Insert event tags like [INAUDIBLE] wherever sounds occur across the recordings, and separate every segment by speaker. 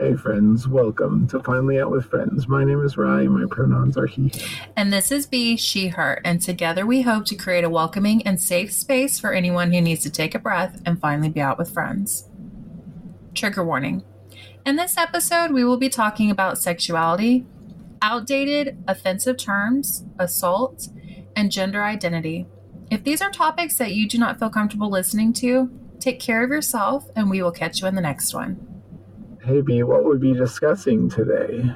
Speaker 1: Hey friends, welcome to Finally Out with Friends. My name is Rye, my pronouns are he.
Speaker 2: And this is B, she, her, and together we hope to create a welcoming and safe space for anyone who needs to take a breath and finally be out with friends. Trigger warning. In this episode, we will be talking about sexuality, outdated, offensive terms, assault, and gender identity. If these are topics that you do not feel comfortable listening to, take care of yourself and we will catch you in the next one.
Speaker 1: Hey B, what would we be discussing today?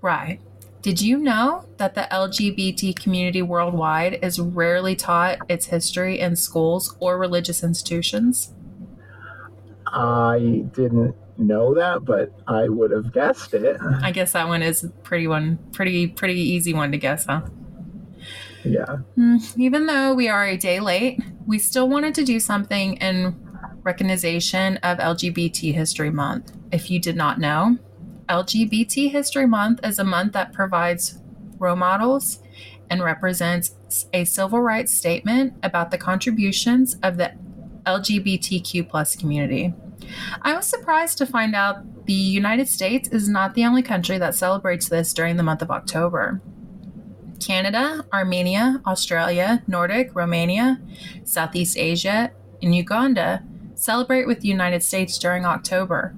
Speaker 2: Right. Did you know that the LGBT community worldwide is rarely taught its history in schools or religious institutions?
Speaker 1: I didn't know that, but I would have guessed it.
Speaker 2: I guess that one is pretty one pretty pretty easy one to guess, huh?
Speaker 1: Yeah.
Speaker 2: Mm, even though we are a day late, we still wanted to do something in recognition of LGBT History Month. If you did not know, LGBT History Month is a month that provides role models and represents a civil rights statement about the contributions of the LGBTQ plus community. I was surprised to find out the United States is not the only country that celebrates this during the month of October. Canada, Armenia, Australia, Nordic, Romania, Southeast Asia, and Uganda celebrate with the United States during October.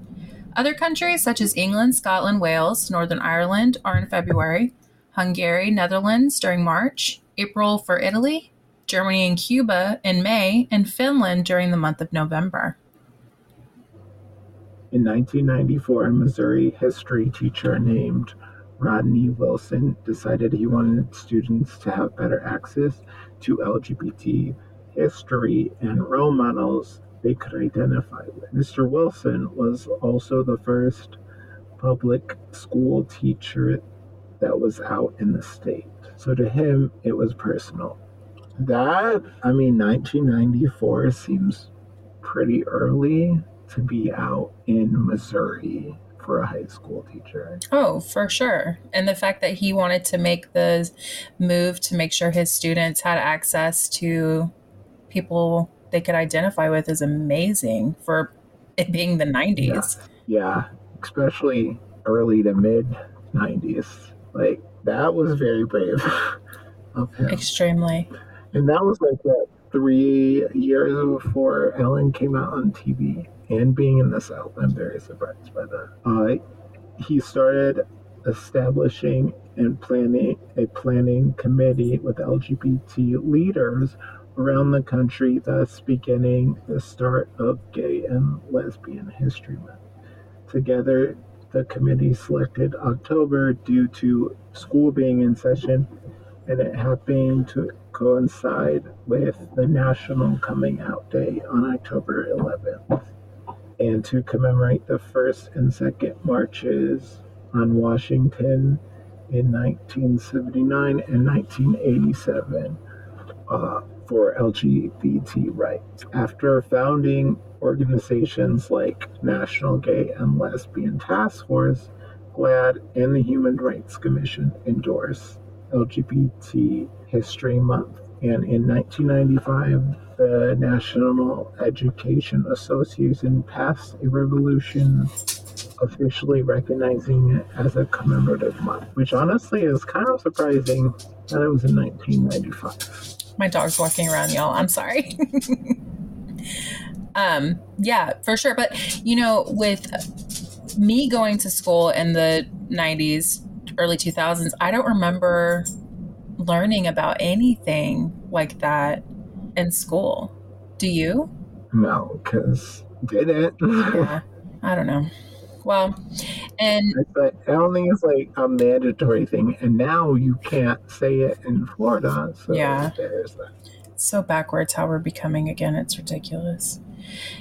Speaker 2: Other countries such as England, Scotland, Wales, Northern Ireland are in February, Hungary, Netherlands during March, April for Italy, Germany and Cuba in May, and Finland during the month of November.
Speaker 1: In 1994, a Missouri history teacher named Rodney Wilson decided he wanted students to have better access to LGBT history and role models they could identify with. Mr. Wilson was also the first public school teacher that was out in the state. So to him, it was personal. That, I mean, 1994 seems pretty early to be out in Missouri for a high school teacher.
Speaker 2: Oh, for sure. And the fact that he wanted to make the move to make sure his students had access to people they could identify with is amazing for it being the 90s.
Speaker 1: Yeah, yeah. especially early to mid 90s. Like, that was very brave [LAUGHS] of him.
Speaker 2: Extremely.
Speaker 1: And that was like what, three years before Ellen came out on TV and being in the South. I'm very surprised by that. Uh, he started establishing and planning a planning committee with LGBT leaders around the country, thus beginning the start of Gay and Lesbian History Month. Together, the committee selected October due to school being in session and it happening to coincide with the National Coming Out Day on October 11th and to commemorate the first and second marches on Washington in 1979 and 1987 uh, for LGBT rights. After founding organizations like National Gay and Lesbian Task Force, GLAAD, and the Human Rights Commission endorse LGBT History Month. And in 1995, the National Education Association passed a resolution officially recognizing it as a commemorative month, which honestly is kind of surprising that it was in 1995.
Speaker 2: My dog's walking around, y'all. I'm sorry. [LAUGHS] um, yeah, for sure. But, you know, with me going to school in the 90s, early 2000s, I don't remember learning about anything like that in school. Do you?
Speaker 1: No, because did it?
Speaker 2: yeah, I don't know. Well, and
Speaker 1: but I don't think it's like a mandatory thing, and now you can't say it in Florida. So
Speaker 2: yeah, so backwards how we're becoming again. It's ridiculous.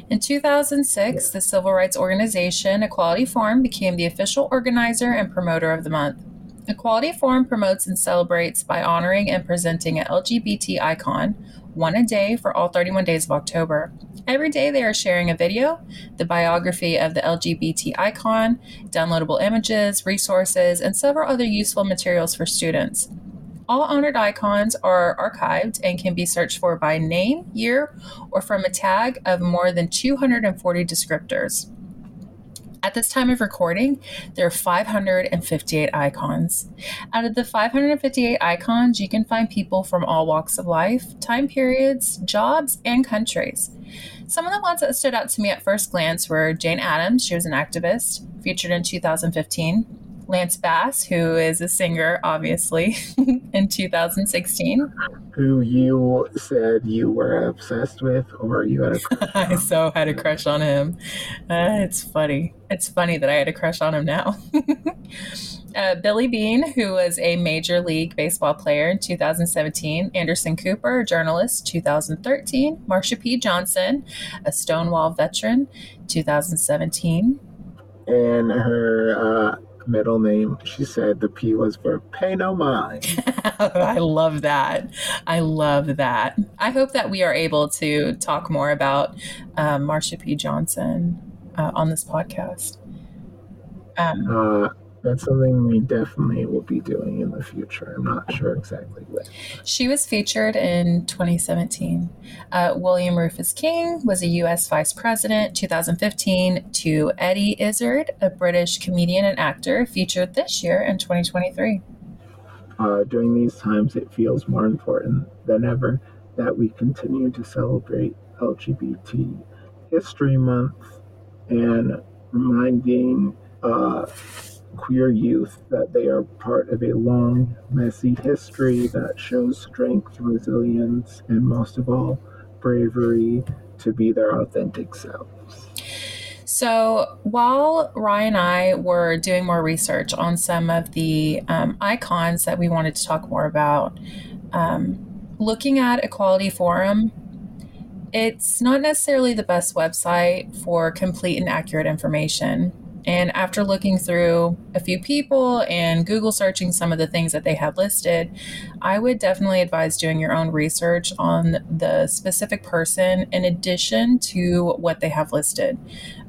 Speaker 2: In 2006, yeah. the civil rights organization Equality Forum became the official organizer and promoter of the month. Equality Forum promotes and celebrates by honoring and presenting an LGBT icon, one a day for all 31 days of October. Every day they are sharing a video, the biography of the LGBT icon, downloadable images, resources, and several other useful materials for students. All honored icons are archived and can be searched for by name, year, or from a tag of more than 240 descriptors. At this time of recording, there are 558 icons. Out of the 558 icons, you can find people from all walks of life, time periods, jobs, and countries. Some of the ones that stood out to me at first glance were Jane Addams, she was an activist, featured in 2015. Lance Bass, who is a singer, obviously, [LAUGHS] in 2016.
Speaker 1: Who you said you were obsessed with, or you had a crush [LAUGHS]
Speaker 2: I so had a crush on him. Uh, it's funny. It's funny that I had a crush on him now. [LAUGHS] uh, Billy Bean, who was a Major League Baseball player in 2017. Anderson Cooper, a journalist, 2013. Marsha P. Johnson, a Stonewall veteran, 2017.
Speaker 1: And her uh, middle name, she said the P was for pay no mind. [LAUGHS]
Speaker 2: I love that. I love that. I hope that we are able to talk more about um, Marsha P. Johnson uh, on this podcast. Um,
Speaker 1: Uh, that's something we definitely will be doing in the future. I'm not sure exactly when.
Speaker 2: she was featured in 2017. Uh, William Rufus King was a U.S. Vice President 2015 to Eddie Izzard, a British comedian and actor, featured this year in 2023.
Speaker 1: Uh, during these times, it feels more important than ever that we continue to celebrate LGBT History Month and reminding uh, queer youth that they are part of a long, messy history that shows strength, resilience, and most of all, bravery to be their authentic selves.
Speaker 2: So while Ryan and I were doing more research on some of the um, icons that we wanted to talk more about, um, looking at Equality Forum, it's not necessarily the best website for complete and accurate information. And after looking through a few people and Google searching some of the things that they had listed, I would definitely advise doing your own research on the specific person in addition to what they have listed.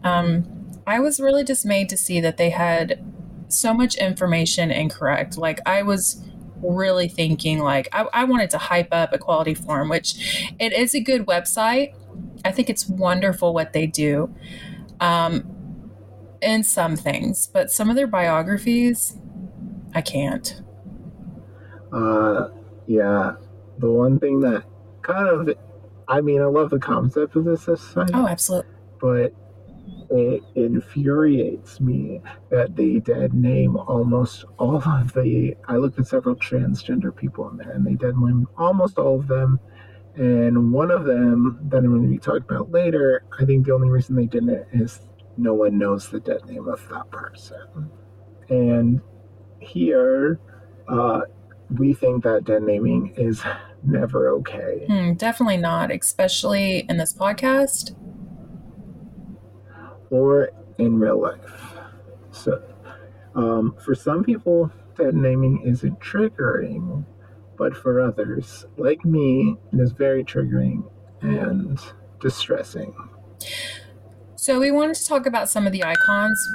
Speaker 2: Um, I was really dismayed to see that they had so much information incorrect. Like, I was really thinking, like, I, I wanted to hype up Equality Forum, which it is a good website. I think it's wonderful what they do. Um, in some things, but some of their biographies, I can't.
Speaker 1: Uh, yeah, the one thing that kind of, I mean, I love the concept of this site,
Speaker 2: Oh, absolutely.
Speaker 1: but it infuriates me that they did name almost all of the. I looked at several transgender people in there, and they did name almost all of them. And one of them that I'm going to be talking about later, I think the only reason they didn't is no one knows the dead name of that person. And here, uh, we think that dead naming is [LAUGHS] never okay.
Speaker 2: Hmm, definitely not, especially in this podcast.
Speaker 1: or in real life. So, um, for some people, dead naming isn't triggering, but for others, like me, it is very triggering and distressing.
Speaker 2: So we wanted to talk about some of the icons.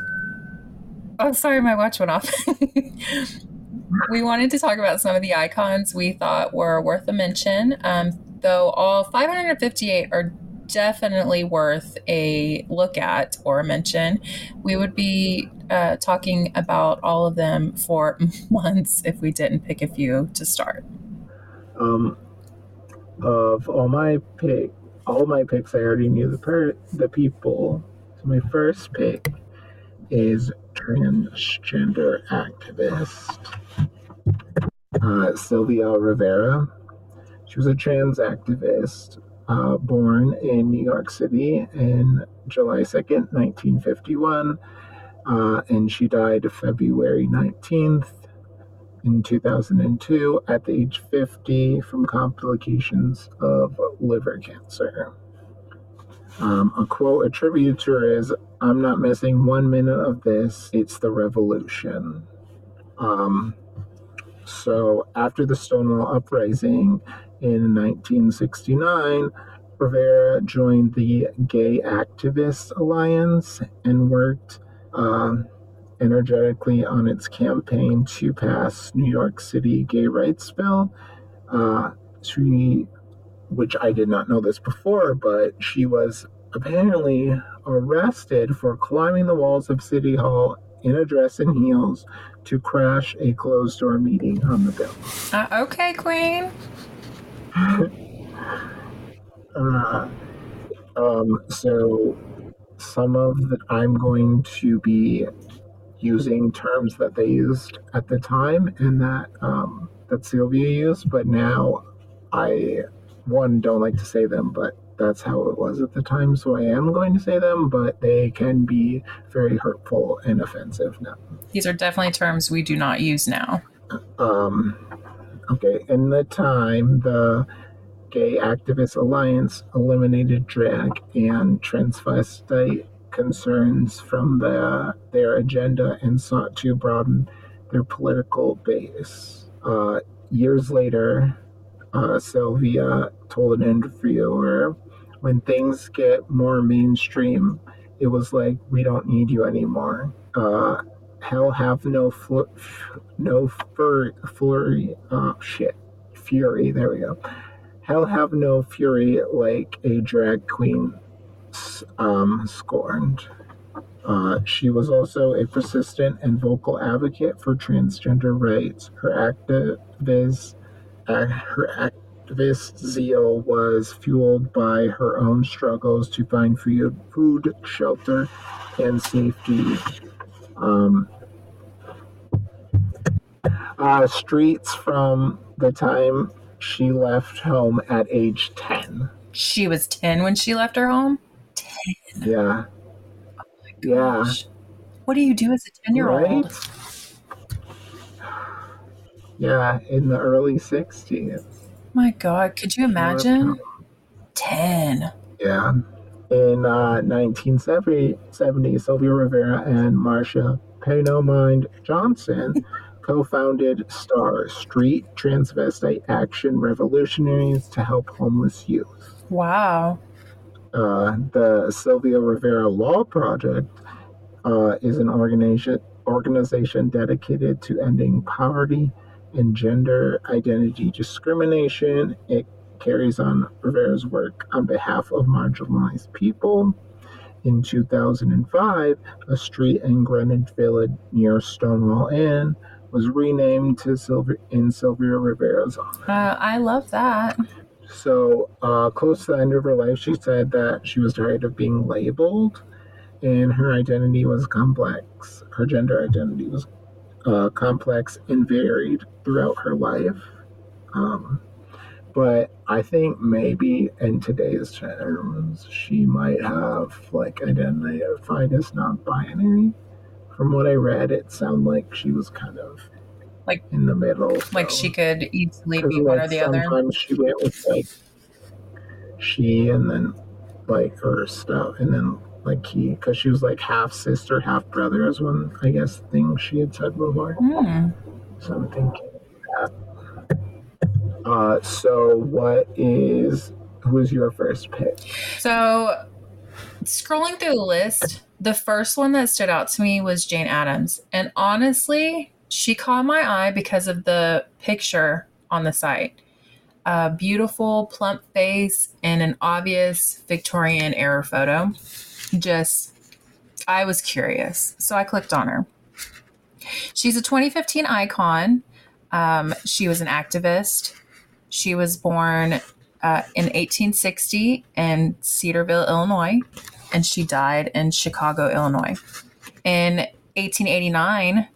Speaker 2: Oh, sorry, my watch went off. [LAUGHS] we wanted to talk about some of the icons we thought were worth a mention. Um, though all 558 are definitely worth a look at or a mention. We would be uh, talking about all of them for [LAUGHS] months if we didn't pick a few to start.
Speaker 1: Um, of all my pick, all my picks, I already knew the per- the people. So my first pick is transgender activist uh, Sylvia Rivera. She was a trans activist uh, born in New York City in July 2nd, 1951, uh, and she died February 19th in 2002 at the age 50 from complications of liver cancer. Um, a quote attributed to her is I'm not missing one minute of this, it's the revolution. Um, so, after the Stonewall Uprising in 1969, Rivera joined the Gay Activists Alliance and worked um, energetically on its campaign to pass New York City gay rights bill. Uh, she, which I did not know this before, but she was apparently arrested for climbing the walls of City Hall in a dress and heels to crash a closed door meeting on the bill.
Speaker 2: Uh, okay, Queen. [LAUGHS]
Speaker 1: Uh, um, so some of that I'm going to be using terms that they used at the time and that um, that Sylvia used, but now I one don't like to say them, but that's how it was at the time, so I am going to say them, but they can be very hurtful and offensive now.
Speaker 2: These are definitely terms we do not use now.
Speaker 1: Um, okay, in the time, the Gay Activist Alliance eliminated drag and transvestite concerns from the, their agenda and sought to broaden their political base. Uh, years later, uh, Sylvia told an interviewer, when things get more mainstream, it was like, we don't need you anymore. Uh, hell have no fl- no fur- flurry. Oh, shit. Fury. There we go. Hell have no fury like a drag queen um, scorned. Uh, she was also a persistent and vocal advocate for transgender rights. Her activist, uh, her activist zeal was fueled by her own struggles to find food, food shelter, and safety. Um, uh, streets from the time she left home at age 10.
Speaker 2: She was 10 when she left her home?
Speaker 1: Yeah. Yeah.
Speaker 2: Gosh. What do you do as a 10 year
Speaker 1: Right?
Speaker 2: old?
Speaker 1: Yeah, in the early 60s.
Speaker 2: My God, could you imagine? 10.
Speaker 1: Yeah. In uh, 1970, Sylvia Rivera and Marsha Pay-No-Mind Johnson [LAUGHS] co-founded STAR, Street Transvestite Action Revolutionaries to help homeless youth.
Speaker 2: Wow.
Speaker 1: Uh, the Sylvia Rivera Law Project uh, is an organization organization dedicated to ending poverty and gender identity discrimination. It carries on Rivera's work on behalf of marginalized people. In 2005, a street in Greenwich Village near Stonewall Inn was renamed to Sylvia in Sylvia Rivera's honor.
Speaker 2: Uh, I love that.
Speaker 1: So, uh, close to the end of her life, she said that she was tired of being labeled and her identity was complex. Her gender identity was uh, complex and varied throughout her life. Um, but I think maybe in today's terms, she might have like identified as non binary. From what I read, it sounded like she was kind of
Speaker 2: Like-
Speaker 1: in the middle.
Speaker 2: Like she could easily be one
Speaker 1: like,
Speaker 2: or the other.
Speaker 1: Sometimes she went with like she and then like her stuff and then like he because she was like half sister, half brother is one I guess thing she had said before.
Speaker 2: Hmm.
Speaker 1: So I'm thinking that. Uh, so what is who's your first pick?
Speaker 2: So, scrolling through the list, the first one that stood out to me was Jane Addams. And honestly, she caught my eye because of the picture on the site. A beautiful, plump face and an obvious Victorian era photo. Just, I was curious. So I clicked on her. She's a 2015 icon. Um, she was an activist. She was born uh, in 1860 in Cedarville, Illinois, and she died in Chicago, Illinois. In 1889,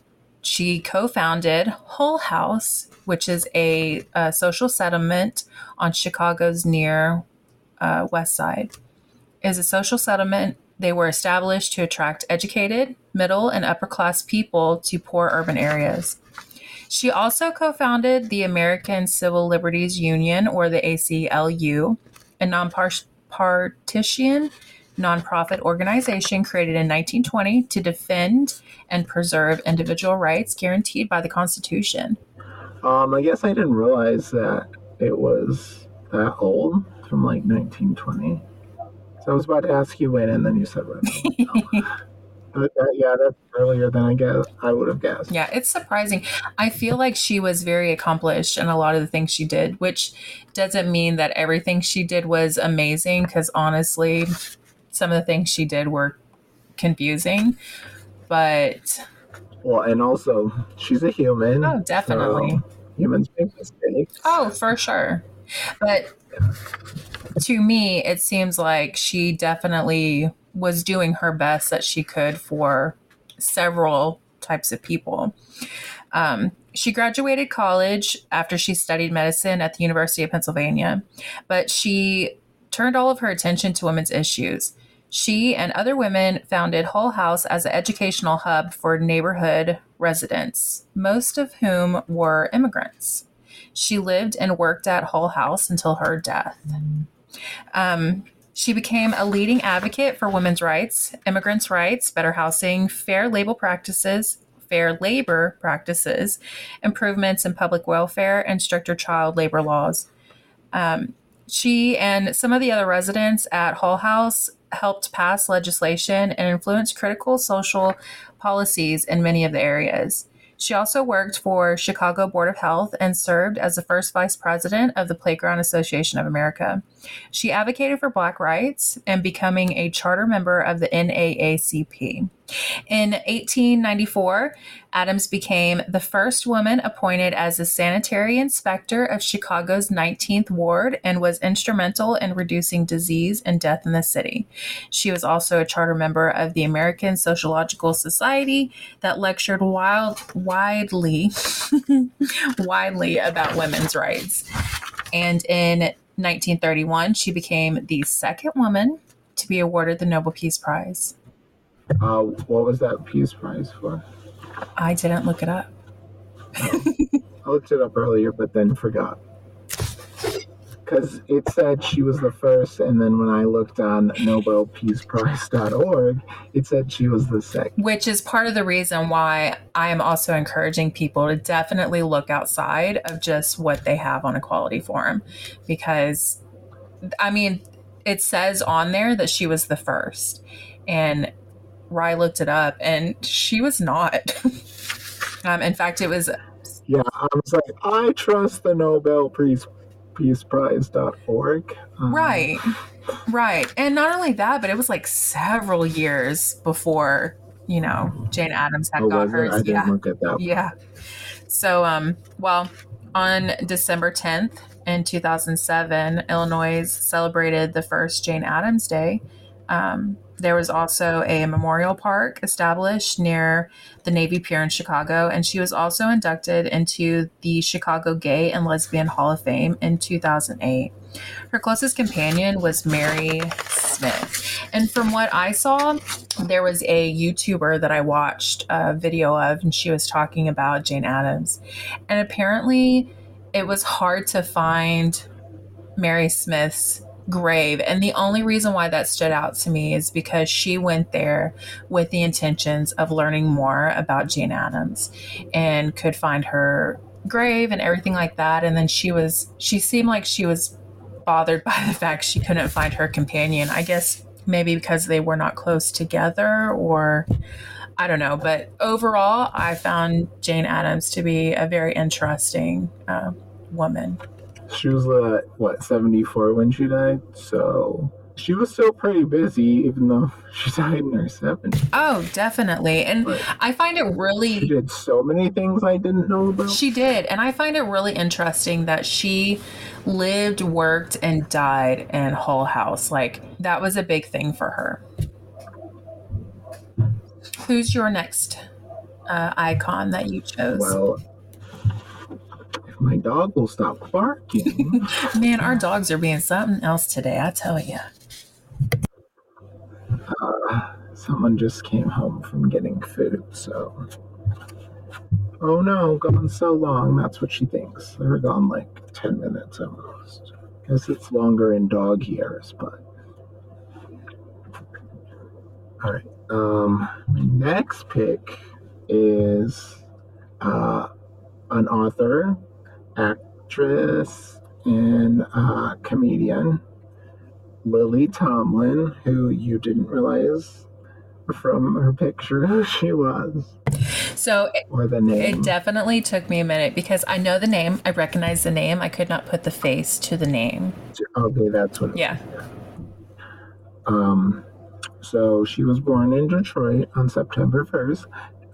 Speaker 2: she co founded Hull House, which is a, a social settlement on Chicago's near uh, west side. Is a social settlement. They were established to attract educated, middle, and upper class people to poor urban areas. She also co founded the American Civil Liberties Union, or the ACLU, a nonpartisan nonprofit organization created in 1920 to defend and preserve individual rights guaranteed by the Constitution.
Speaker 1: Um, I guess I didn't realize that it was that old from like 1920. So I was about to ask you when, and then you said when. [LAUGHS] but that, yeah, that's earlier than I guess I would have guessed.
Speaker 2: Yeah, it's surprising. I feel like she was very accomplished in a lot of the things she did, which doesn't mean that everything she did was amazing, because honestly, some of the things she did were confusing, but
Speaker 1: Well, and also she's a human.
Speaker 2: oh, definitely.
Speaker 1: so humans make mistakes.
Speaker 2: Oh, for sure. But to me, it seems like she definitely was doing her best that she could for several types of people. Um, she graduated college after she studied medicine at the University of Pennsylvania, but she turned all of her attention to women's issues. She and other women founded Hull House as an educational hub for neighborhood residents, most of whom were immigrants. She lived and worked at Hull House until her death. Um, she became a leading advocate for women's rights, immigrants' rights, better housing, fair labor practices, fair labor practices, improvements in public welfare, and stricter child labor laws. Um, she and some of the other residents at Hull House helped pass legislation and influence critical social policies in many of the areas. She also worked for Chicago Board of Health and served as the first vice president of the Playground Association of America. She advocated for Black rights and becoming a charter member of the NAACP. In 1894, Addams became the first woman appointed as the sanitary inspector of Chicago's 19th ward and was instrumental in reducing disease and death in the city. She was also a charter member of the American Sociological Society that lectured wild, widely, [LAUGHS] widely about women's rights. And in 1931, she became the second woman to be awarded the Nobel Peace Prize.
Speaker 1: Uh, what was that Peace Prize for?
Speaker 2: I didn't look it up.
Speaker 1: I looked it up earlier, but then forgot. Because it said she was the first, and then when I looked on NobelPeacePrize.org, it said she was the second.
Speaker 2: Which is part of the reason why I am also encouraging people to definitely look outside of just what they have on Equality Forum. Because, I mean, it says on there that she was the first. And Rye looked it up, and she was not. [LAUGHS] um, in fact, it was
Speaker 1: Yeah, I was like, I trust the Nobel Peace PeacePrize.org. Um,
Speaker 2: right, right. And not only that, but it was like several years before, you know, Jane Addams had
Speaker 1: Oh,
Speaker 2: got hers.
Speaker 1: I didn't
Speaker 2: yeah.
Speaker 1: look at that.
Speaker 2: Yeah. So, um, well, on December 10th in 2007, Illinois celebrated the first Jane Addams Day. Um, there was also a memorial park established near the Navy Pier in Chicago, and she was also inducted into the Chicago Gay and Lesbian Hall of Fame in 2008. Her closest companion was Mary Smith. And from what I saw, there was a YouTuber that I watched a video of, and she was talking about Jane Addams. And apparently, it was hard to find Mary Smith's grave. And the only reason why that stood out to me is because she went there with the intentions of learning more about Jane Addams and could find her grave and everything like that. And then she was, she seemed like she was bothered [LAUGHS] by the fact she couldn't find her companion. I guess maybe because they were not close together or I don't know. But overall, I found Jane Addams to be a very interesting uh, woman.
Speaker 1: She was, uh, what, 74 when she died? So she was still pretty busy, even though [LAUGHS] she died in her 70s.
Speaker 2: Oh, definitely. And
Speaker 1: But
Speaker 2: I find it
Speaker 1: she
Speaker 2: really
Speaker 1: did so many things I didn't know about.
Speaker 2: She did. And I find it really interesting that she lived, worked, and died in Hull House. Like, that was a big thing for her. Who's your next uh, icon that you chose?
Speaker 1: Well, my dog will stop barking, [LAUGHS]
Speaker 2: Man, our dogs are being something else today, I tell you.
Speaker 1: uh, [SIGHS] someone just came home from getting food, so. Oh no, gone so long. That's what she thinks. They're gone like 10 minutes almost. Guess it's longer in dog years, but. Alright. Um, my next pick is uh, an author, actress, and uh, comedian, Lily Tomlin, who you didn't realize from her picture who [LAUGHS] she was
Speaker 2: So it,
Speaker 1: or the name.
Speaker 2: it definitely took me a minute because I know the name, I recognize the name, I could not put the face to the name.
Speaker 1: okay, that's what. it
Speaker 2: Yeah.
Speaker 1: Um, So she was born in Detroit on September 1st,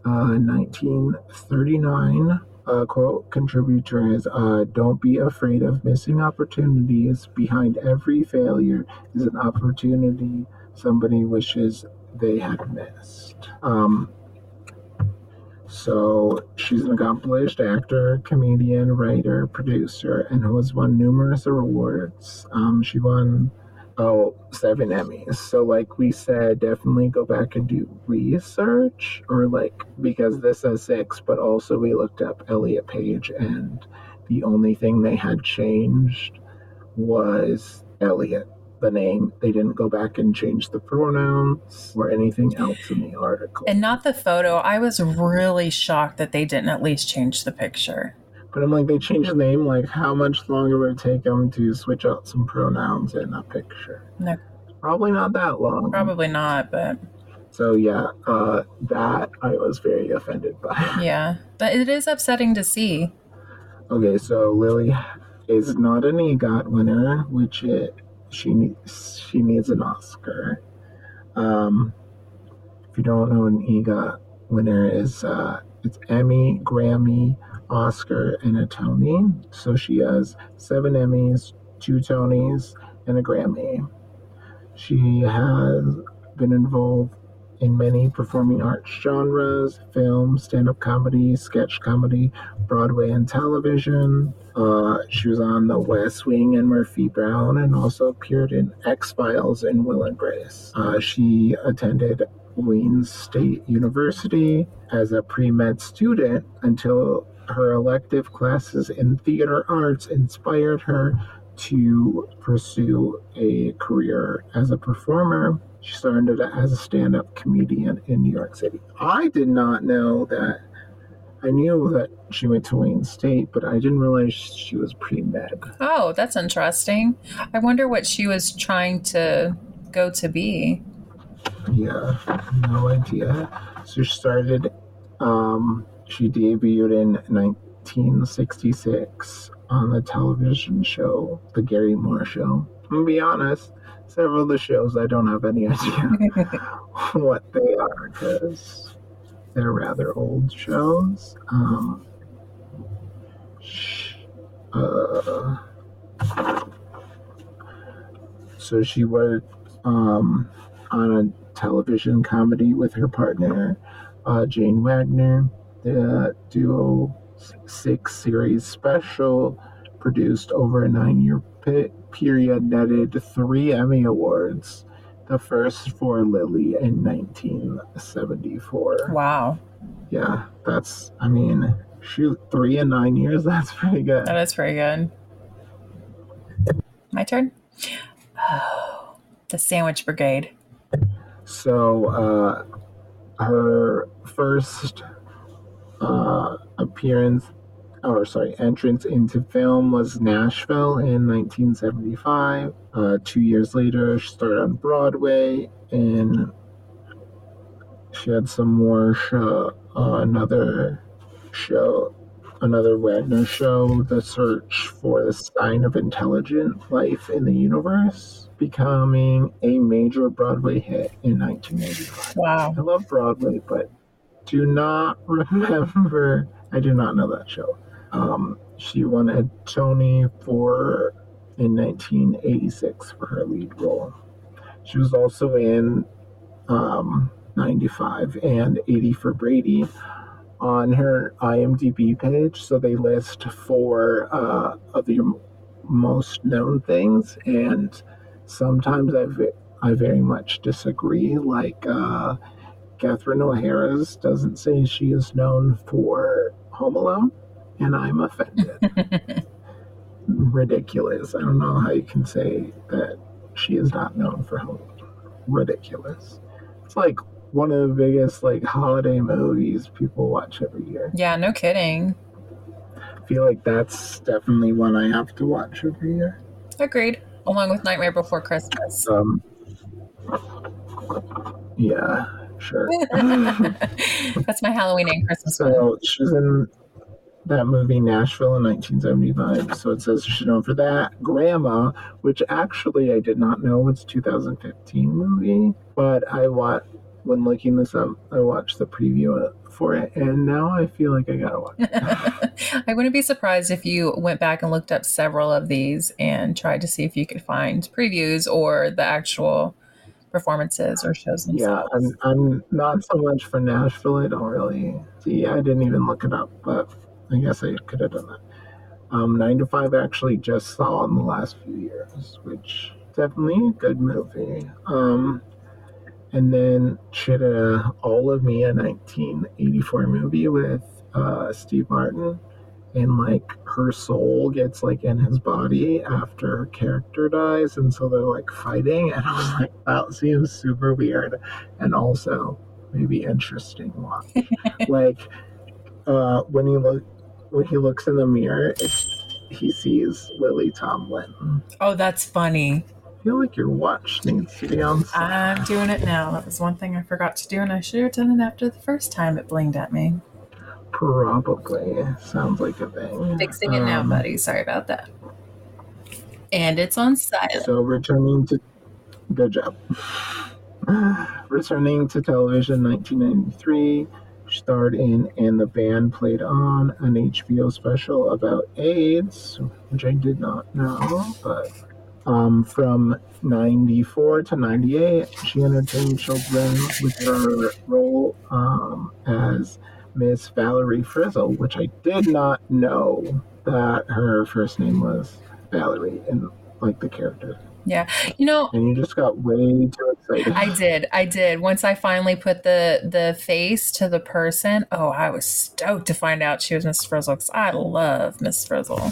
Speaker 1: uh, 1939. Quote contributor is uh, Don't be afraid of missing opportunities. Behind every failure is an opportunity somebody wishes they had missed. Um, so she's an accomplished actor, comedian, writer, producer, and who has won numerous awards. Um, she won seven Emmys. So like we said, definitely go back and do research, or like because this says six, but also we looked up Elliot Page, and the only thing they had changed was Elliot the name. They didn't go back and change the pronouns or anything else in the article.
Speaker 2: And not the photo. I was really shocked that they didn't at least change the picture.
Speaker 1: But I'm like, they changed the name. Like, how much longer would it take them to switch out some pronouns in a picture?
Speaker 2: No.
Speaker 1: Probably not that long.
Speaker 2: Probably not, but.
Speaker 1: So, yeah, uh, that I was very offended by. [LAUGHS]
Speaker 2: Yeah, but it is upsetting to see.
Speaker 1: Okay, so Lily is not an EGOT winner, which it she needs she needs an Oscar. Um, if you don't know, an EGOT winner is uh, it's Emmy, Grammy, Oscar, and a Tony. So she has seven Emmys, two Tonys, and a Grammy. She has been involved in many performing arts genres film, stand up comedy, sketch comedy, Broadway, and television. Uh, she was on The West Wing and Murphy Brown and also appeared in X Files and Will and Grace. Uh, she attended Wayne State University as a pre med student until her elective classes in theater arts inspired her to pursue a career as a performer. She started as a stand up comedian in New York City. I did not know that. I knew that she went to Wayne State, but I didn't realize she was pre med.
Speaker 2: Oh, that's interesting. I wonder what she was trying to go to be.
Speaker 1: Yeah, no idea. So she started, um, she debuted in 1966 on the television show, The Garry Moore Show. I'm gonna be honest, several of the shows I don't have any [LAUGHS] idea [LAUGHS] what they are because they're rather old shows. Um, uh, so she worked um, on a television comedy with her partner, uh, Jane Wagner. The duo six series special produced over a nine year period netted three Emmy Awards, the first for Lily in 1974.
Speaker 2: Wow.
Speaker 1: Yeah, that's, I mean, shoot, three in nine years, [LAUGHS] that's pretty good.
Speaker 2: That is pretty good. My turn? Oh, the Sandwich Brigade.
Speaker 1: So, uh, her first uh, appearance or sorry, entrance into film was Nashville in 1975. Uh, two years later, she started on Broadway, and she had some more show, uh, another show, another Wagner show, The Search for the Sign of Intelligent Life in the Universe, becoming a major Broadway hit in 1985.
Speaker 2: Wow.
Speaker 1: I love Broadway, but do not remember. I do not know that show. Um, she won a Tony for in 1986 for her lead role. She was also in um, 95 and 80 for Brady on her IMDb page. So they list four uh, of your most known things, and sometimes I I very much disagree. Like uh, Catherine O'Hara's doesn't say she is known for Home Alone and I'm offended. [LAUGHS] Ridiculous. I don't know how you can say that she is not known for home. Ridiculous. It's like one of the biggest like holiday movies people watch every year.
Speaker 2: Yeah, no kidding.
Speaker 1: I feel like that's definitely one I have to watch every year.
Speaker 2: Agreed. Along with Nightmare Before Christmas.
Speaker 1: Um, yeah, sure. [LAUGHS]
Speaker 2: that's my Halloween and Christmas
Speaker 1: so she's in that movie Nashville in 1975. So it says she's known for that. Grandma, which actually I did not know was 2015 movie, but I watched when looking this up. I watched the preview for it, and now I feel like I gotta watch. It. [LAUGHS]
Speaker 2: I wouldn't be surprised if you went back and looked up several of these and tried to see if you could find previews or the actual performances or shows
Speaker 1: Yeah,
Speaker 2: themselves.
Speaker 1: I'm, I'm not so much for Nashville. I don't really see. I didn't even look it up, but I guess I could have done that. Um, Nine to Five actually just saw in the last few years, which definitely a good movie. Um, and then a All of Me, a 1984 movie with uh, Steve Martin, and like her soul gets like in his body after her character dies, and so they're like fighting, and [LAUGHS] I was like, that seems super weird, and also maybe interesting watch. [LAUGHS] like uh, when he look when he looks in the mirror, it's, he sees Lily Tomlin.
Speaker 2: Oh, that's funny.
Speaker 1: I feel like your watch needs to be on.
Speaker 2: I'm doing it now. That was one thing I forgot to do, and I should have done it after the first time it blinged at me.
Speaker 1: Probably sounds like a thing.
Speaker 2: Fixing it now,
Speaker 1: Um,
Speaker 2: buddy. Sorry about that. And it's on silent.
Speaker 1: So returning to good job. [SIGHS] returning to television 1993, starred in and the band played on an HBO special about AIDS, which I did not know, but um, from 94 to 98, she entertained children with her role um, as Miss Valerie Frizzle, which I did not know that her first name was Valerie in like the character.
Speaker 2: Yeah. You know,
Speaker 1: And you just got way too excited.
Speaker 2: I did. I did. Once I finally put the the face to the person, oh, I was stoked to find out she was Miss Frizzle because I love Miss Frizzle.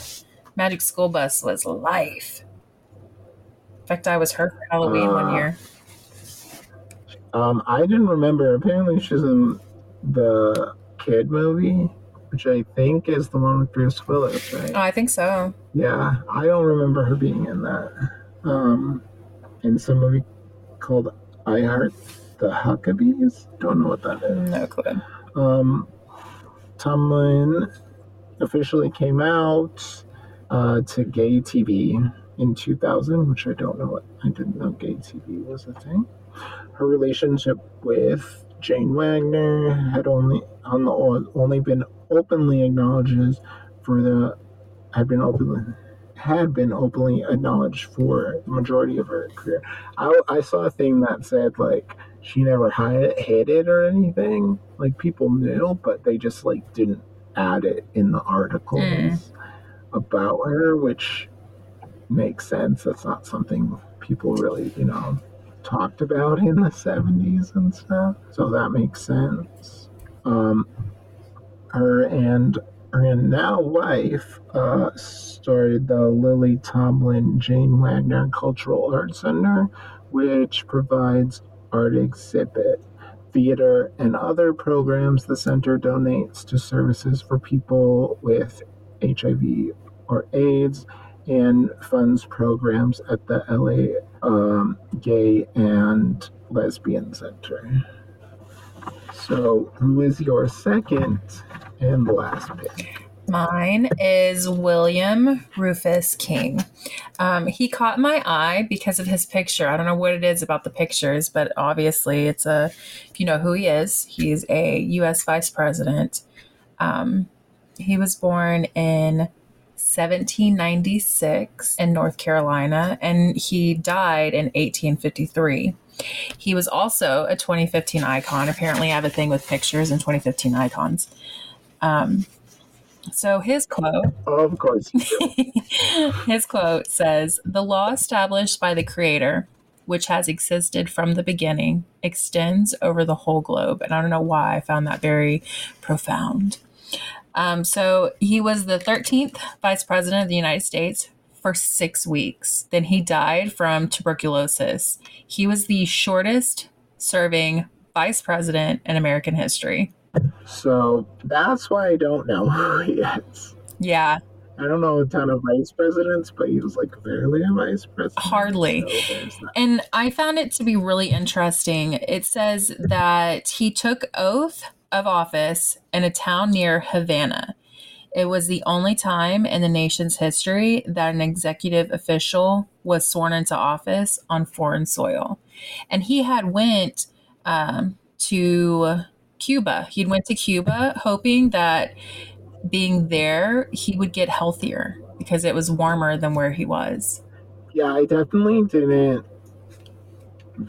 Speaker 2: Magic School Bus was life. In fact, I was her for Halloween one
Speaker 1: Uh,
Speaker 2: year.
Speaker 1: Um, I didn't remember. Apparently, she's in the kid movie, which I think is the one with Bruce Willis, right?
Speaker 2: Oh, I think so.
Speaker 1: Yeah, I don't remember her being in that. Um, in some movie called I Heart the Huckabees. Don't know what that is.
Speaker 2: No clue.
Speaker 1: Um, Tomlin officially came out uh, to gay TV in 2000, which I don't know what I didn't know gay TV was a thing. Her relationship with Jane Wagner had only on the only been openly acknowledged for the had been openly had been openly acknowledged for the majority of her career. I, I saw a thing that said like she never hid, hid it or anything. Like people knew, but they just like didn't add it in the articles
Speaker 2: Mm.
Speaker 1: about her, which makes sense. That's not something people really, you know, talked about in the 70s and stuff. So that makes sense. Um, her and her now wife uh, started the Lily Tomlin Jane Wagner Cultural Arts Center, which provides art exhibit, theater, and other programs the center donates to services for people with HIV or AIDS and funds programs at the LA um, Gay and Lesbian Center. So, who is your second and last pick?
Speaker 2: Mine is William Rufus King. Um, he caught my eye because of his picture. I don't know what it is about the pictures, but obviously, it's a. If you know who he is, he's a U.S. Vice President. Um, he was born in 1796 in North Carolina, and he died in 1853. He was also a 2015 icon. Apparently, I have a thing with pictures and 2015 icons. Um, so his quote
Speaker 1: Of course, [LAUGHS]
Speaker 2: his quote says The law established by the Creator, which has existed from the beginning, extends over the whole globe. And I don't know why I found that very profound. Um, so he was the 13th Vice President of the United States for six weeks. Then he died from tuberculosis. He was the shortest serving Vice President in American history.
Speaker 1: so that's why I don't know [LAUGHS] is.
Speaker 2: Yeah,
Speaker 1: I don't know a ton of vice presidents, but he was like barely a vice president.
Speaker 2: Hardly.
Speaker 1: So.
Speaker 2: And I found it to be really interesting. It says that he took oath of office in a town near Havana. It was the only time in the nation's history that an executive official was sworn into office on foreign soil. And he had went um, to Cuba. He'd went to Cuba hoping that being there he would get healthier because it was warmer than where he was.
Speaker 1: Yeah, I definitely didn't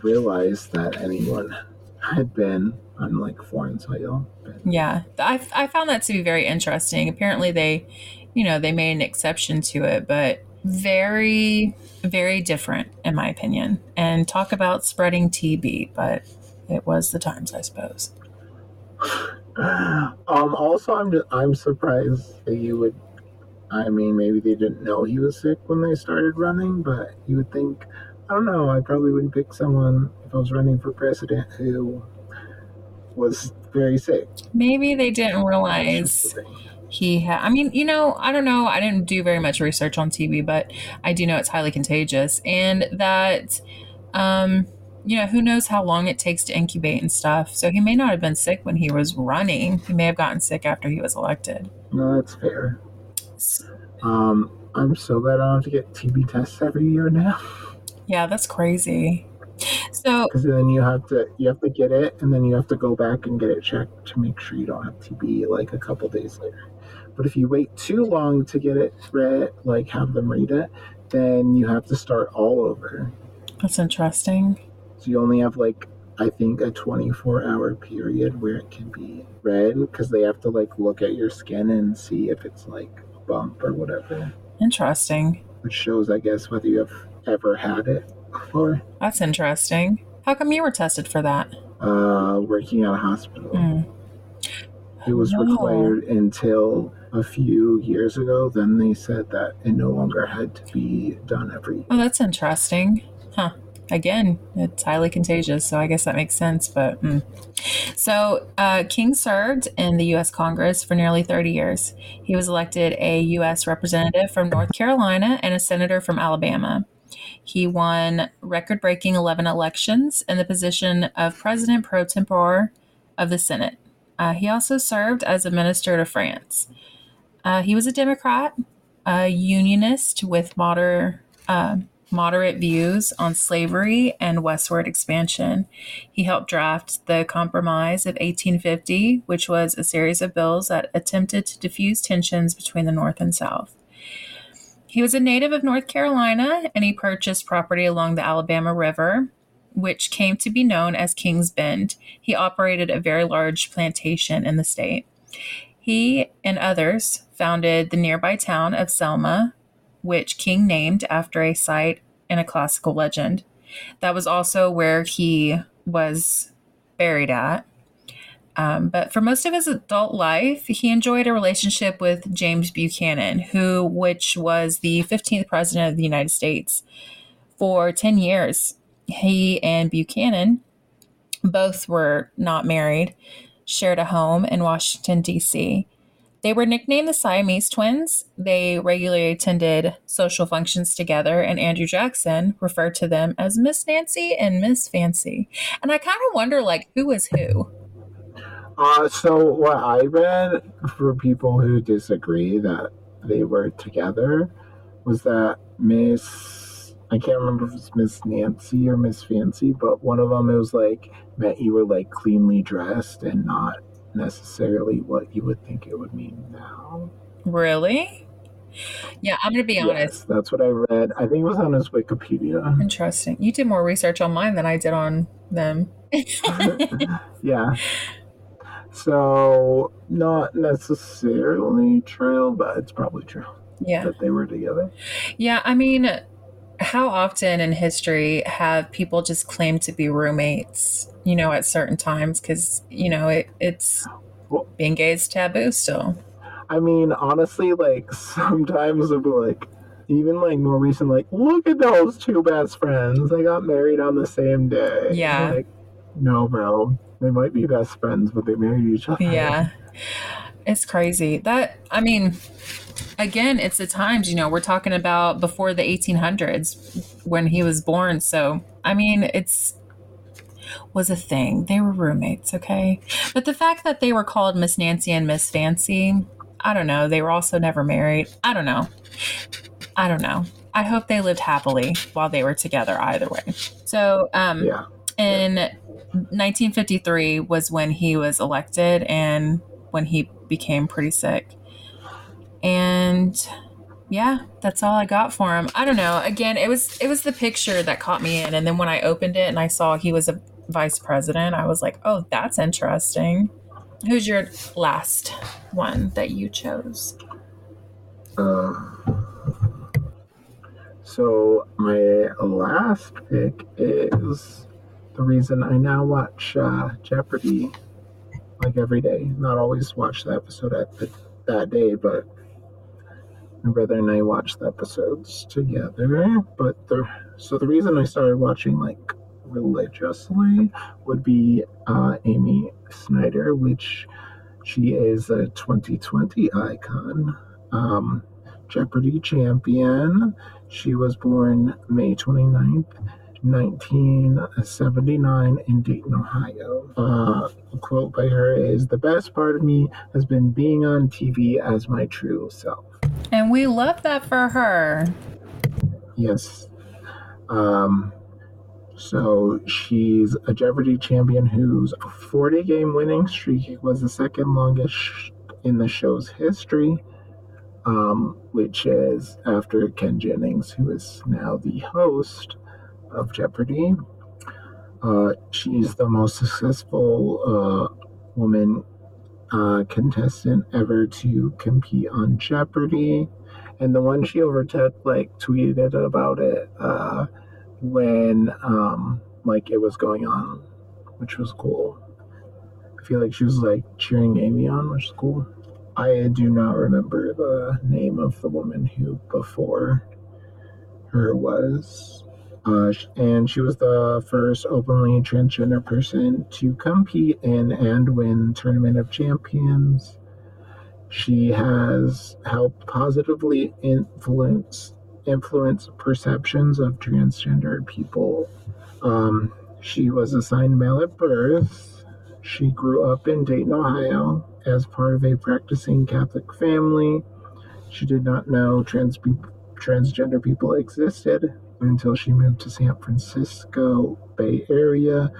Speaker 1: realize that anyone had been on like foreign soil.
Speaker 2: Yeah, I, I found that to be very interesting. Apparently, they, you know, they made an exception to it, but very, very different in my opinion. And talk about spreading TB, but it was the times, I suppose. [SIGHS]
Speaker 1: um. Also, I'm just, I'm surprised that you would. I mean, maybe they didn't know he was sick when they started running, but you would think. I don't know. I probably wouldn't pick someone if I was running for president who was very sick.
Speaker 2: Maybe they didn't realize he had. I mean, you know, I don't know. I didn't do very much research on TB, but I do know it's highly contagious, and that, um, you know, who knows how long it takes to incubate and stuff. So he may not have been sick when he was running. He may have gotten sick after he was elected.
Speaker 1: No, that's fair. Um, I'm so glad I don't have to get TB tests every year now.
Speaker 2: Yeah, that's crazy. So
Speaker 1: because then you have to you have to get it and then you have to go back and get it checked to make sure you don't have TB like a couple days later. But if you wait too long to get it read, like have them read it, then you have to start all over.
Speaker 2: That's interesting.
Speaker 1: So you only have like I think a 24 hour period where it can be read because they have to like look at your skin and see if it's like a bump or whatever.
Speaker 2: Interesting.
Speaker 1: Which shows, I guess, whether you have ever had it
Speaker 2: That's interesting. How come you were tested for that?
Speaker 1: Uh, working at a hospital.
Speaker 2: Mm.
Speaker 1: It was
Speaker 2: No.
Speaker 1: required until a few years ago. Then they said that it no longer had to be done every Year.
Speaker 2: Oh, that's interesting. Huh. Again, it's highly contagious, so I guess that makes sense. But mm. so, uh, King served in the U.S. Congress for nearly 30 years. He was elected a U.S. representative from North Carolina and a senator from Alabama. He won record breaking 11 elections in the position of president pro tempore of the Senate. Uh, he also served as a minister to France. Uh, he was a Democrat, a unionist with moder, uh, moderate views on slavery and westward expansion. He helped draft the Compromise of 1850, which was a series of bills that attempted to diffuse tensions between the North and South. He was a native of North Carolina and he purchased property along the Alabama River, which came to be known as King's Bend. He operated a very large plantation in the state. He and others founded the nearby town of Selma, which King named after a site in a classical legend. That was also where he was buried at. Um, but for most of his adult life, he enjoyed a relationship with James Buchanan, who, which was the 15th president of the United States. For 10 years, he and Buchanan both were not married, shared a home in Washington, D.C. They were nicknamed the Siamese twins. They regularly attended social functions together, and Andrew Jackson referred to them as Miss Nancy and Miss Fancy. And I kind of wonder, like, who is who?
Speaker 1: Uh, so what I read for people who disagree that they were together was that Miss I can't remember if it's Miss Nancy or Miss Fancy, but one of them it was like meant you were like cleanly dressed and not necessarily what you would think it would mean now.
Speaker 2: Really? Yeah, I'm going to be honest.
Speaker 1: Yes,
Speaker 2: honest.
Speaker 1: that's what I read. I think it was on his Wikipedia.
Speaker 2: Interesting. You did more research on mine than I did on them. [LAUGHS]
Speaker 1: yeah. [LAUGHS] So not necessarily true, but it's probably true
Speaker 2: yeah.
Speaker 1: that they were together.
Speaker 2: Yeah, I mean, how often in history have people just claimed to be roommates, you know, at certain times? Because, you know, it, it's
Speaker 1: Well-
Speaker 2: being gay is taboo still.
Speaker 1: I mean, honestly, like [LAUGHS] sometimes it'll be like, even like more recent, like, look at those two best friends. They got married on the same day.
Speaker 2: Yeah.
Speaker 1: Like, no, bro. They might be best friends, but they married each other.
Speaker 2: Yeah. It's crazy. That, I mean, again, it's the times, you know, we're talking about before the 1800s when he was born. So, I mean, it's was a thing. They were roommates, okay? But the fact that they were called Miss Nancy and Miss Fancy, I don't know. They were also never married. I don't know. I don't know. I hope they lived happily while they were together either way. So, um,
Speaker 1: Yeah.
Speaker 2: In 1953 was when he was elected and when he became pretty sick. And yeah, that's all I got for him. I don't know. Again, it was it was the picture that caught me in and then when I opened it and I saw he was a vice president, I was like, "Oh, that's interesting." Who's your last one that you chose?
Speaker 1: Uh, so my last pick is the reason I now watch uh, Jeopardy like every day. Not always watch the episode at the, that day, but my brother and I watch the episodes together. But the so the reason I started watching like religiously would be uh, Amy Schneider, which she is a 2020 icon. Um, Jeopardy champion. She was born May 29th, 1979 in Dayton, Ohio. Uh, a quote by her is The best part of me has been being on TV as my true self.
Speaker 2: And we love that for her.
Speaker 1: Yes. Um, so she's a Jeopardy champion whose 40 game winning streak was the second longest in the show's history um, which is after Ken Jennings, who is now the host of Jeopardy. Uh, she's the most successful uh, woman uh, contestant ever to compete on Jeopardy. And the one she overtook, like, tweeted about it uh, when, um, like, it was going on, which was cool. I feel like she was, like, cheering Amy on, which is cool. I do not remember the name of the woman who before her was. Uh, and she was the first openly transgender person to compete in and win Tournament of Champions. She has helped positively influence influence perceptions of transgender people. Um, she was assigned male at birth. She grew up in Dayton, Ohio, as part of a practicing Catholic family. She did not know trans transgender people existed until she moved to San Francisco Bay Area,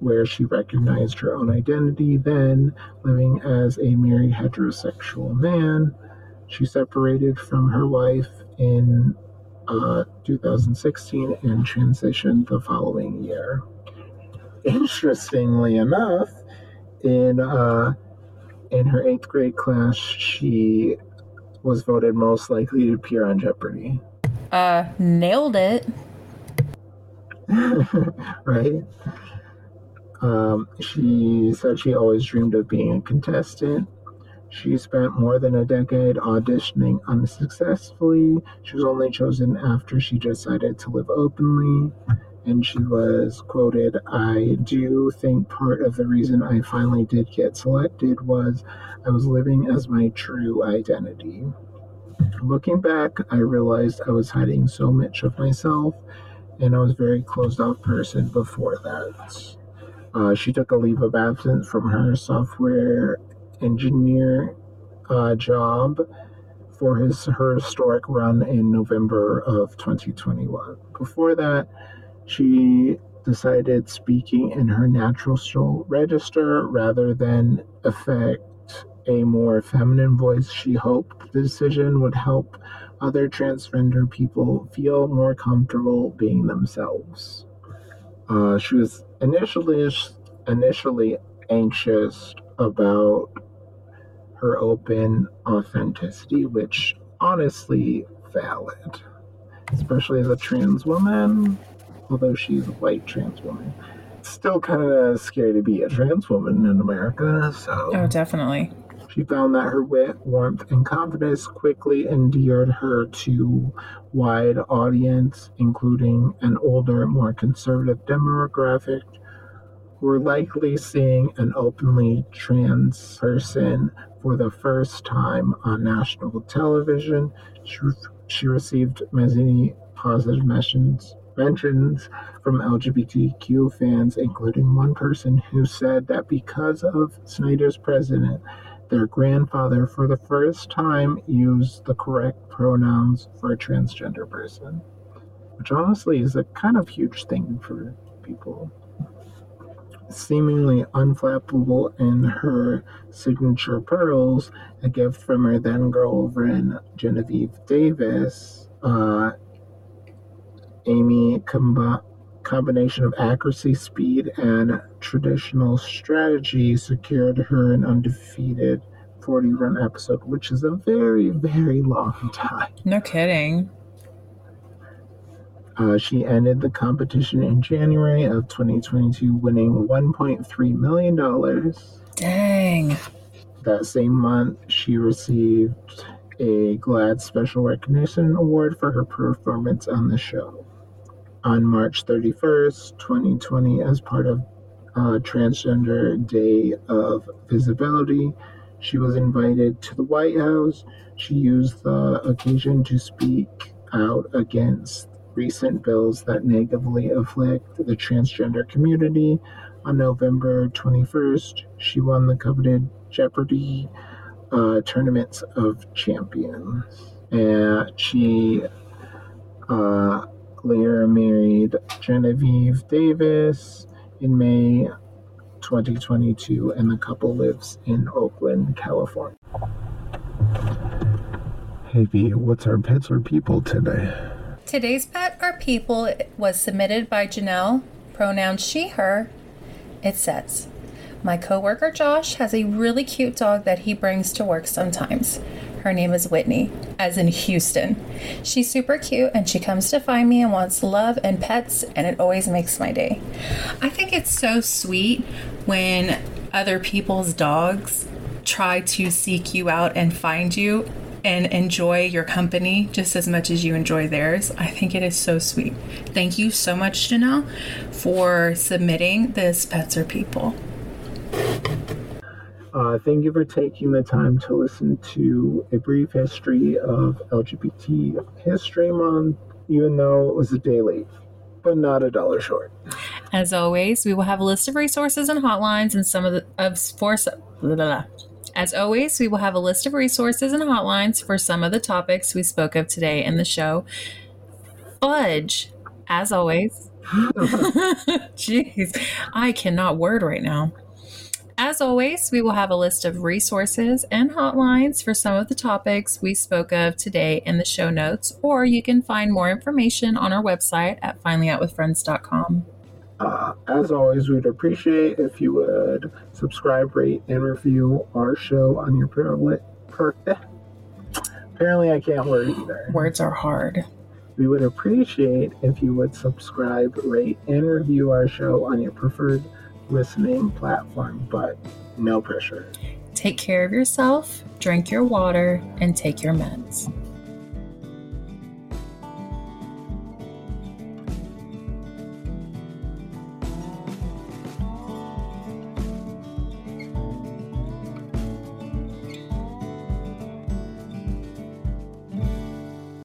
Speaker 1: where she recognized her own identity. Then, living as a married heterosexual man, she separated from her wife in uh, 2016 and transitioned the following year. Interestingly enough, in uh, in her eighth grade class, she was voted most likely to appear on Jeopardy.
Speaker 2: Uh, nailed it. [LAUGHS]
Speaker 1: right? Um, she said she always dreamed of being a contestant. She spent more than a decade auditioning unsuccessfully. She was only chosen after she decided to live openly. And she was quoted I do think part of the reason I finally did get selected was I was living as my true identity. Looking back, I realized I was hiding so much of myself, and I was a very closed off person before that. Uh, she took a leave of absence from her software engineer uh, job for his her historic run in November of 2021. Before that, she decided speaking in her natural soul register rather than affect a more feminine voice. She hoped the decision would help other transgender people feel more comfortable being themselves. Uh, she was initially initially anxious about her open authenticity, which honestly valid, especially as a trans woman. Although she's a white trans woman, it's still kind of scary to be a trans woman in America. So,
Speaker 2: Oh, definitely.
Speaker 1: She found that her wit, warmth, and confidence quickly endeared her to wide audience, including an older, more conservative demographic who were likely seeing an openly trans person for the first time on national television. She, she received many positive mentions mentions from LGBTQ fans, including one person who said that because of Schneider's president, their grandfather for the first time used the correct pronouns for a transgender person, which honestly is a kind of huge thing for people. Seemingly unflappable in her signature pearls, a gift from her then girlfriend Genevieve Davis, uh, Amy combi- combination of accuracy, speed, and traditional strategy secured her an undefeated 40 run episode, which is a very, very long [LAUGHS] time.
Speaker 2: No kidding.
Speaker 1: Uh, she ended the competition in January of 2022, winning $1.3 million.
Speaker 2: Dang.
Speaker 1: That same month, she received a GLAAD Special Recognition Award for her performance on the show. On March 31st, 2020, as part of uh, Transgender Day of Visibility, she was invited to the White House. She used the occasion to speak out against recent bills that negatively afflict the transgender community. On November 21st, she won the coveted Jeopardy uh, Tournaments of Champions. And she uh, later married Genevieve Davis in May 2022, and the couple lives in Oakland, California. Hey V, what's our pets or people today?
Speaker 2: Today's pet or people was submitted by Janelle, pronouns she, her. It says, My coworker Josh has a really cute dog that he brings to work sometimes. Her name is Whitney, as in Houston. She's super cute and she comes to find me and wants love and pets, and it always makes my day. I think it's so sweet when other people's dogs try to seek you out and find you and enjoy your company just as much as you enjoy theirs. I think it is so sweet. Thank you so much, Janelle, for submitting this Pets or People.
Speaker 1: Uh, thank you for taking the time to listen to a brief history of LGBT History Month, even though it was a day late, but not a dollar short.
Speaker 2: As always, we will have a list of resources and hotlines and some of the of for blah, blah, blah. As always, we will have a list of resources and hotlines for some of the topics we spoke of today in the show. Fudge, as always. [LAUGHS] [LAUGHS] Jeez, I cannot word right now. As always, we will have a list of resources and hotlines for some of the topics we spoke of today in the show notes, or you can find more information on our website at finallyoutwithfriends.com.
Speaker 1: Uh, as always, we'd appreciate if you would subscribe, rate, and review our show on your privilege. Per-. Apparently, I can't word either.
Speaker 2: Words are hard.
Speaker 1: We would appreciate if you would subscribe, rate, and review our show on your preferred listening platform, but no pressure.
Speaker 2: Take care of yourself, drink your water, and take your meds.